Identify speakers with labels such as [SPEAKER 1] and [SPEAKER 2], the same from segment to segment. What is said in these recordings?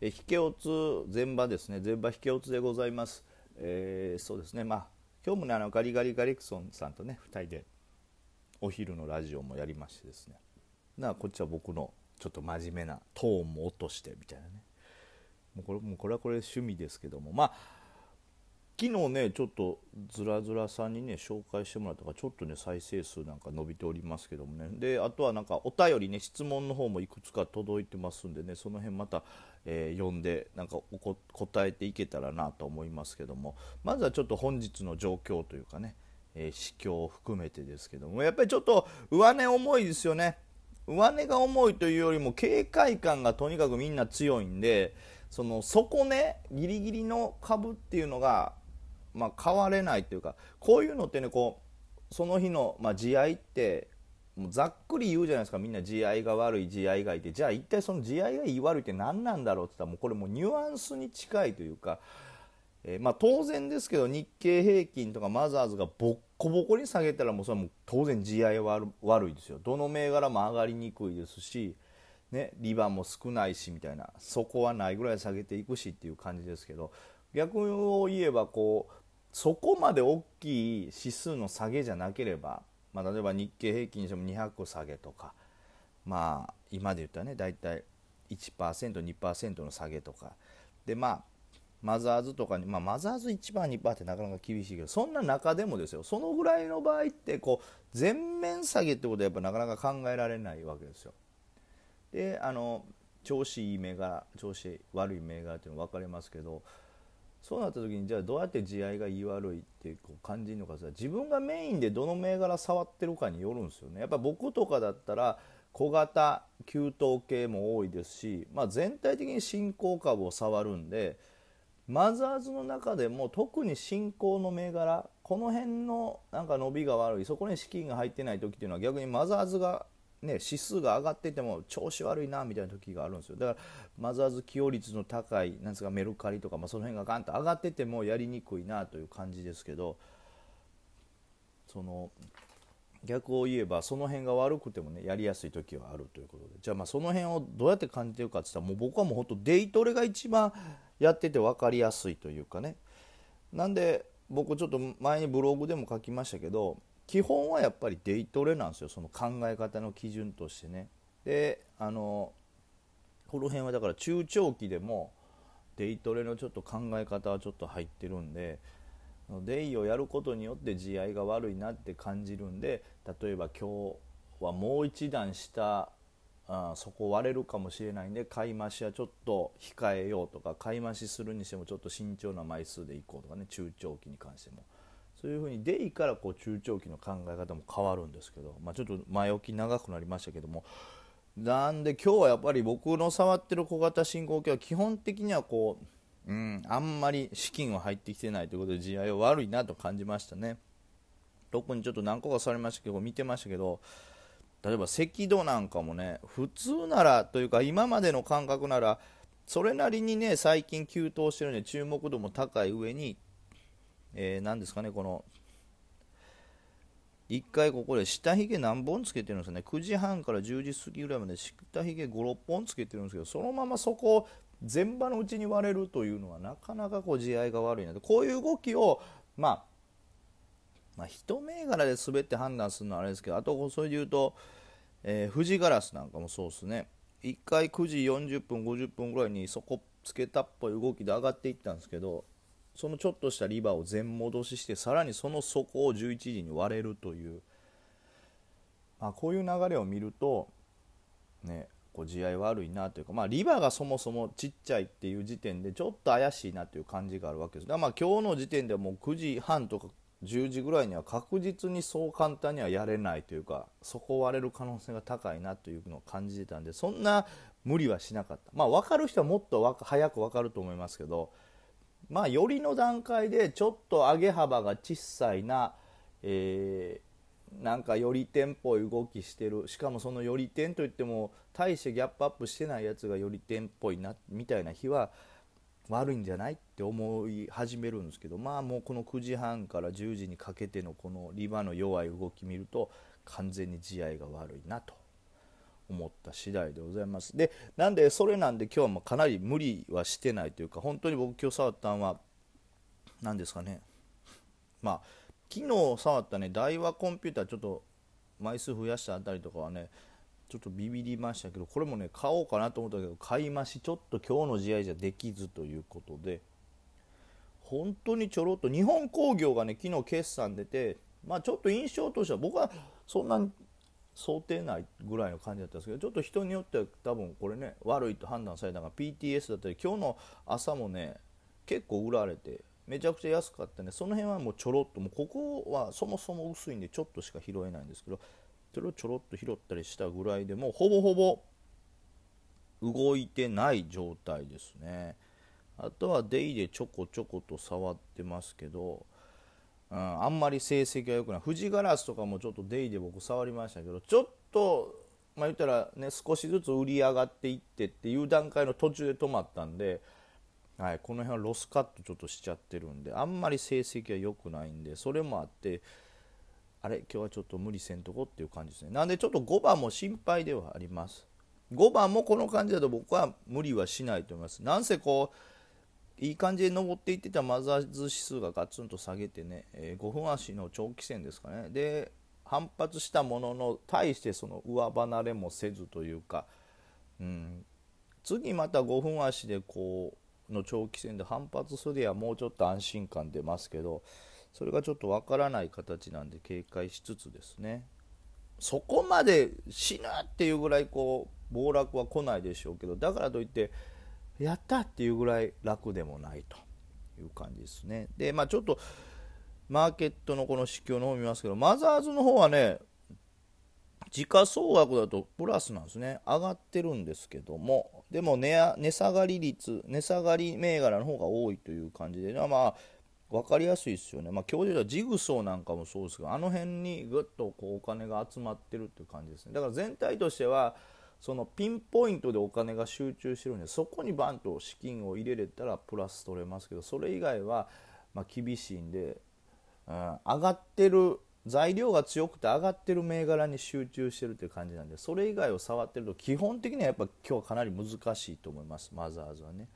[SPEAKER 1] え引け落つ前場ですね。前場引け落つでございます、えー、そうですね。まあ今日もねあのガリガリガリクソンさんとね2人でお昼のラジオもやりましてですね。なこっちは僕のちょっと真面目なトーンも落としてみたいなね。もうこれもうこれはこれ趣味ですけども。まあ昨日ねちょっとずらずらさんにね紹介してもらったからちょっとね再生数なんか伸びておりますけどもね。であとはなんかお便りね質問の方もいくつか届いてますんでねその辺また、えー、読んでなんか答えていけたらなと思いますけども。まずはちょっと本日の状況というかね、えー、市況を含めてですけども。やっぱりちょっと上値重いですよね。上値が重いというよりも警戒感がとにかくみんな強いんでその底ねギリギリの株っていうのがまあ、変われないというかこういうのってねこうその日の、まあ、地合いってもうざっくり言うじゃないですか。みんな地合いが悪い地合いがいて。じゃあ一体その地合いがいい悪いって何なんだろうって言ったらもうこれもニュアンスに近いというか、えー、まあ、当然ですけど日経平均とかマザーズがボッコボコに下げたらもうそれはもう当然地合いは悪いですよ。どの銘柄も上がりにくいですし、ね、リバも少ないしみたいな。そこはないぐらい下げていくしっていう感じですけど逆を言えばこうそこまで大きい指数の下げじゃなければ、まあ、例えば日経平均にしても200下げとかまあ今で言ったらね大体 1%2% の下げとかでまあマザーズとかに、まあ、マザーズ1番2%ってなかなか厳しいけどそんな中でもですよそのぐらいの場合ってこう全面下げってことはやっぱなかなか考えられないわけですよ。であの調子いい銘柄調子悪い銘柄っていうの分かりますけどそうなった時にじゃあどうやって地合いが言い悪いってこう感じるのかさ自分がメインでどの銘柄触ってるかによるんですよね。やっぱ僕とかだったら小型給湯系も多いですし、まあ、全体的に新興株を触るんでマザーズの中でも特に新興の銘柄この辺のなんか伸びが悪いそこに資金が入ってない時っていうのは逆にマザーズがね、指数が上がってても調子悪いなみたいな時があるんですよ。だからマザーズ起用率の高いなんですかメルカリとか、まあ、その辺がガンと上がっててもやりにくいなという感じですけどその逆を言えばその辺が悪くてもねやりやすい時はあるということで。じゃあまあその辺をどうやって感じてるかって言ったらもう僕はもう本当デイトレが一番やってて分かりやすいというかね。なんで僕ちょっと前にブログでも書きましたけど基本はやっぱりデイトレなんですよその考え方の基準としてねであのこの辺はだから中長期でもデイトレのちょっと考え方はちょっと入ってるんでデイをやることによって地合いが悪いなって感じるんで例えば今日はもう一段下あそこ割れるかもしれないんで買い増しはちょっと控えようとか買い増しするにしてもちょっと慎重な枚数でいこうとかね中長期に関しても。そういうふうにデイからこう中長期の考え方も変わるんですけど、まあ、ちょっと前置き長くなりましたけどもなんで今日はやっぱり僕の触ってる小型進行形は基本的にはこう、うん、あんまり資金は入ってきてないということで地合は悪いなと感じましたね。特にちょっと何個かされましたけど見てましたけど例えば赤道なんかもね普通ならというか今までの感覚ならそれなりにね最近急騰してるんで注目度も高い上にえー、何ですかね、この、1回ここで下髭何本つけてるんですかね、9時半から10時過ぎぐらいまで下髭5、6本つけてるんですけど、そのままそこを全場のうちに割れるというのはなかなかこう地合いが悪いので、こういう動きを、まあ、まあ、一銘柄で滑って判断するのはあれですけど、あとそれで言うと、えー、富士ガラスなんかもそうですね、1回9時40分、50分ぐらいにそこつけたっぽい動きで上がっていったんですけど、そのちょっとしたリバーを全戻ししてさらにその底を11時に割れるという、まあ、こういう流れを見るとねこう地合い悪いなというか、まあ、リバーがそもそもちっちゃいっていう時点でちょっと怪しいなという感じがあるわけです。だからまあ今日の時点ではもう9時半とか10時ぐらいには確実にそう簡単にはやれないというかそこを割れる可能性が高いなというのを感じてたんでそんな無理はしなかった。まあ分かる人はもっと早く分かると思いますけどまあ、よりの段階でちょっと上げ幅が小さいな、えー、なんかより点っぽい動きしてる。しかもそのより点といっても大してギャップアップしてないやつがより点っぽいなみたいな日は悪いんじゃないって思い始めるんですけどまあもうこの9時半から10時にかけてのこのリバの弱い動き見ると完全に地合いが悪いなと。思った次第でございます。でなんでそれなんで今日はもうかなり無理はしてないというか本当に僕今日触ったのは何ですかね。まあ昨日触ったね大和コンピューターちょっと枚数増やしたあたりとかはねちょっとビビりましたけどこれもね買おうかなと思ったけど買い増しちょっと今日の試合じゃできずということで本当にちょろっと日本工業がね昨日決算出てまあちょっと印象としては僕はそんなに想定内ぐらいの感じだったんですけどちょっと人によっては多分これね悪いと判断されたのが PTS だったり今日の朝もね結構売られてめちゃくちゃ安かったねその辺はもうちょろっともうここはそもそも薄いんでちょっとしか拾えないんですけどそれをちょろっと拾ったりしたぐらいでもうほぼほぼ動いてない状態ですね。あとはデイでちょこちょこと触ってますけど、うん、あんまり成績が良くない。富士ガラスとかもちょっとデイで僕触りましたけどちょっとまあ、言ったらね少しずつ売り上がっていってっていう段階の途中で止まったんではい、この辺はロスカットちょっとしちゃってるんであんまり成績は良くないんでそれもあってあれ今日はちょっと無理せんとこっていう感じですね。なんでちょっと5番も心配ではあります。5番もこの感じだと僕は無理はしないと思います。なんせこういい感じで登っていってたマザーズ指数がガツンと下げてね、えー、5分足の長期戦ですかね。で反発したものの対してその上離れもせずというか、うん、次また5分足でこうの長期戦で反発すりゃもうちょっと安心感出ますけどそれがちょっとわからない形なんで警戒しつつですね。そこまで死ぬっていうぐらいこう暴落は来ないでしょうけどだからといってやったっていうぐらい楽でもないという感じですね。でまあちょっとマーケットのこの指標の方見ますけどマザーズの方はね時価総額だとプラスなんですね。上がってるんですけどもでも値値下がり率値下がり銘柄の方が多いという感じでまあ分かりやすいですよね、まあ、今日ではジグソーなんかもそうですがあの辺にぐっとこうお金が集まってるっていう感じですね。だから全体としてはそのピンポイントでお金が集中してるんでそこにバンと資金を入れれたらプラス取れますけどそれ以外はま厳しいんで、うん、上がってる材料が強くて上がってる銘柄に集中してるっていう感じなんでそれ以外を触ってると基本的にはやっぱ今日はかなり難しいと思いますマザーズはね。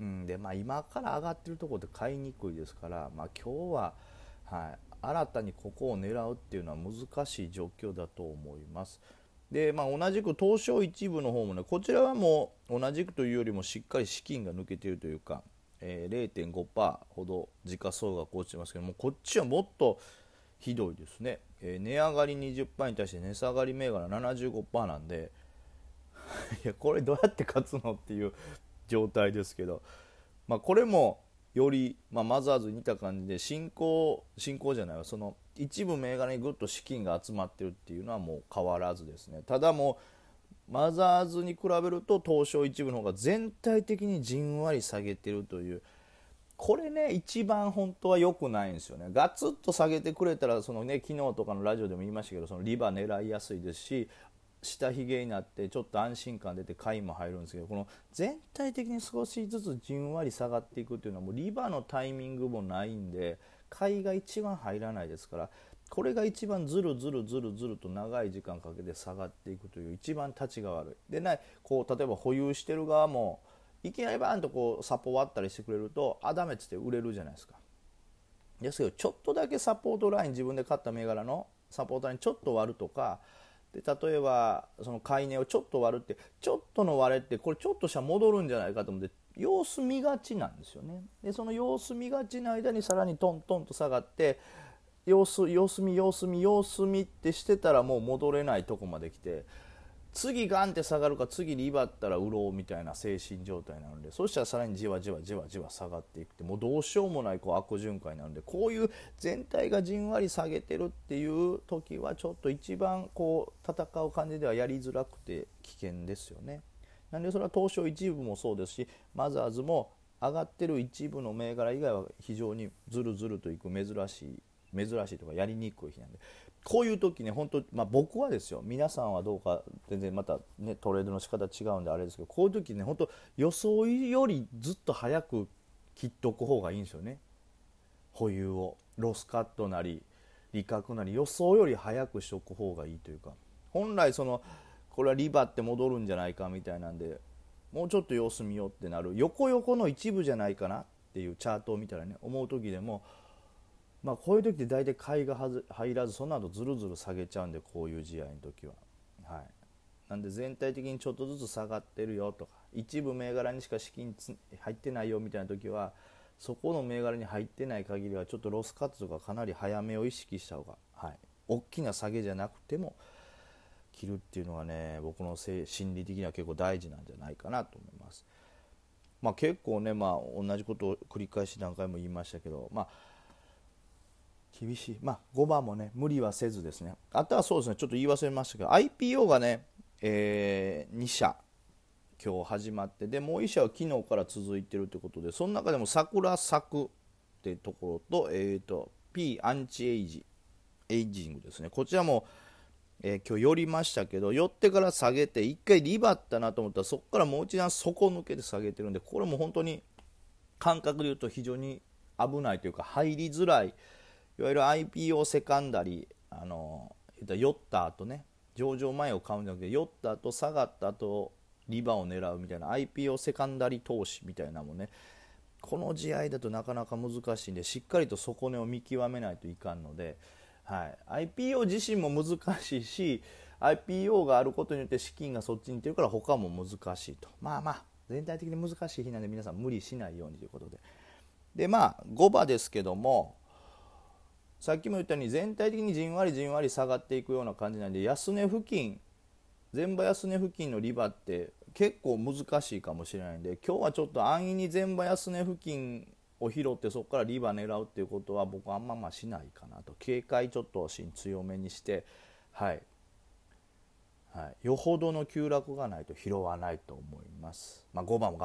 [SPEAKER 1] うん、でまあ今から上がってるところで買いにくいですから、まあ、今日は、はい、新たにここを狙うっていうのは難しい状況だと思います。でまあ、同じく東証一部の方もねこちらはもう同じくというよりもしっかり資金が抜けているというか、えー、0.5%ほど時価総額落ちてますけどもこっちはもっとひどいですね、えー、値上がり20%に対して値下がり銘柄75%なんで いやこれどうやって勝つのっていう状態ですけど、まあ、これもより、まあ、マザーズ似た感じで進行進行じゃないわ。その一部銘柄にぐっと資金が集まってるっていうのはもう変わらずですね。ただもうマザーズに比べると東証一部の方が全体的にじんわり下げてるという。これね一番本当は良くないんですよね。ガツッと下げてくれたらそのね昨日とかのラジオでも言いましたけどそのリバ狙いやすいですし下髭になってちょっと安心感出て買いも入るんですけどこの全体的に少しずつじんわり下がっていくっていうのはもうリバのタイミングもないんで買いが一番入らないですからこれが一番ずるずるずるずると長い時間かけて下がっていくという一番立ちが悪い。でないこう例えば保有してる側もいきなりバーンとこうサポ割ったりしてくれるとあダメっつって売れるじゃないですか。ですけどちょっとだけサポートライン自分で買った銘柄のサポーターにちょっと割るとかで例えばその買い値をちょっと割るってちょっとの割れってこれちょっとしたら戻るんじゃないかと思って様子見がちなんですよね。でその様子見がちの間にさらにトントンと下がって様子様子見様子見様子見ってしてたらもう戻れないとこまで来て次ガンって下がるか次に威張ったら売ろうみたいな精神状態なのでそしたらさらにじわじわじわじわ下がっていくってもうどうしようもないこう悪循環なのでこういう全体がじんわり下げてるっていう時はちょっと一番こう戦う感じではやりづらくて危険ですよね。なんでそれは東証一部もそうですしマザーズも上がってる一部の銘柄以外は非常にずるずるといく珍しい珍しいとかやりにくい日なんでこういう時ね本当、まあ、僕はですよ皆さんはどうか全然また、ね、トレードの仕方違うんであれですけどこういう時ね本当予想よりずっと早く切っておく方がいいんですよね。保有をロスカットなり利確なり予想より早くしておく方がいいというか。本来そのこれはリバって戻るんじゃないかみたいなんでもうちょっと様子見ようってなる横横の一部じゃないかなっていうチャートを見たらね思う時でもまあこういう時って大体買いが入らずその後ずるずる下げちゃうんでこういう試合の時は。はい、なんで全体的にちょっとずつ下がってるよとか一部銘柄にしか資金入ってないよみたいな時はそこの銘柄に入ってない限りはちょっとロスカットとかかなり早めを意識した方が、はい、大きな下げじゃなくても切るっていうのがね僕の心理的には結構大事なんじゃないかなと思います。まあ、結構ね、まあ、同じことを繰り返し何回も言いましたけど、まあ、厳しい、まあ、5番もね無理はせずですね。あとはそうですねちょっと言い忘れましたけど IPO がね、えー、2社今日始まってでもう1社は昨日から続いてるということでその中でも桜咲くっていうところと,、えーと、P アンチエイジエイジングですね。こちらもえー、今日寄りましたけど寄ってから下げて1回リバったなと思ったらそこからもう一段底抜けて下げてるんでこれも本当に感覚で言うと非常に危ないというか入りづらいいわゆる IPO セカンダリーあの寄った後ね上場前を買うんじゃなくて寄った後下がった後リバを狙うみたいな IPO セカンダリ投資みたいなもね。この試合だとなかなか難しいんでしっかりと底根を見極めないといかんので。はい、IPO 自身も難しいし IPO があることによって資金がそっちに行ってるから他も難しいと。まあまあ全体的に難しい日なんで皆さん無理しないようにということで。でまあ5場ですけどもさっきも言ったように全体的にじんわりじんわり下がっていくような感じなんで安値付近前場安値付近のリバって結構難しいかもしれないんで今日はちょっと安易に前場安値付近を拾ってそこからリバ狙うっていうことは僕はあんまましないかなと。警戒ちょっと心強めにしてはい、はい、よほどの急落がないと拾わないと思います、まあ、5番も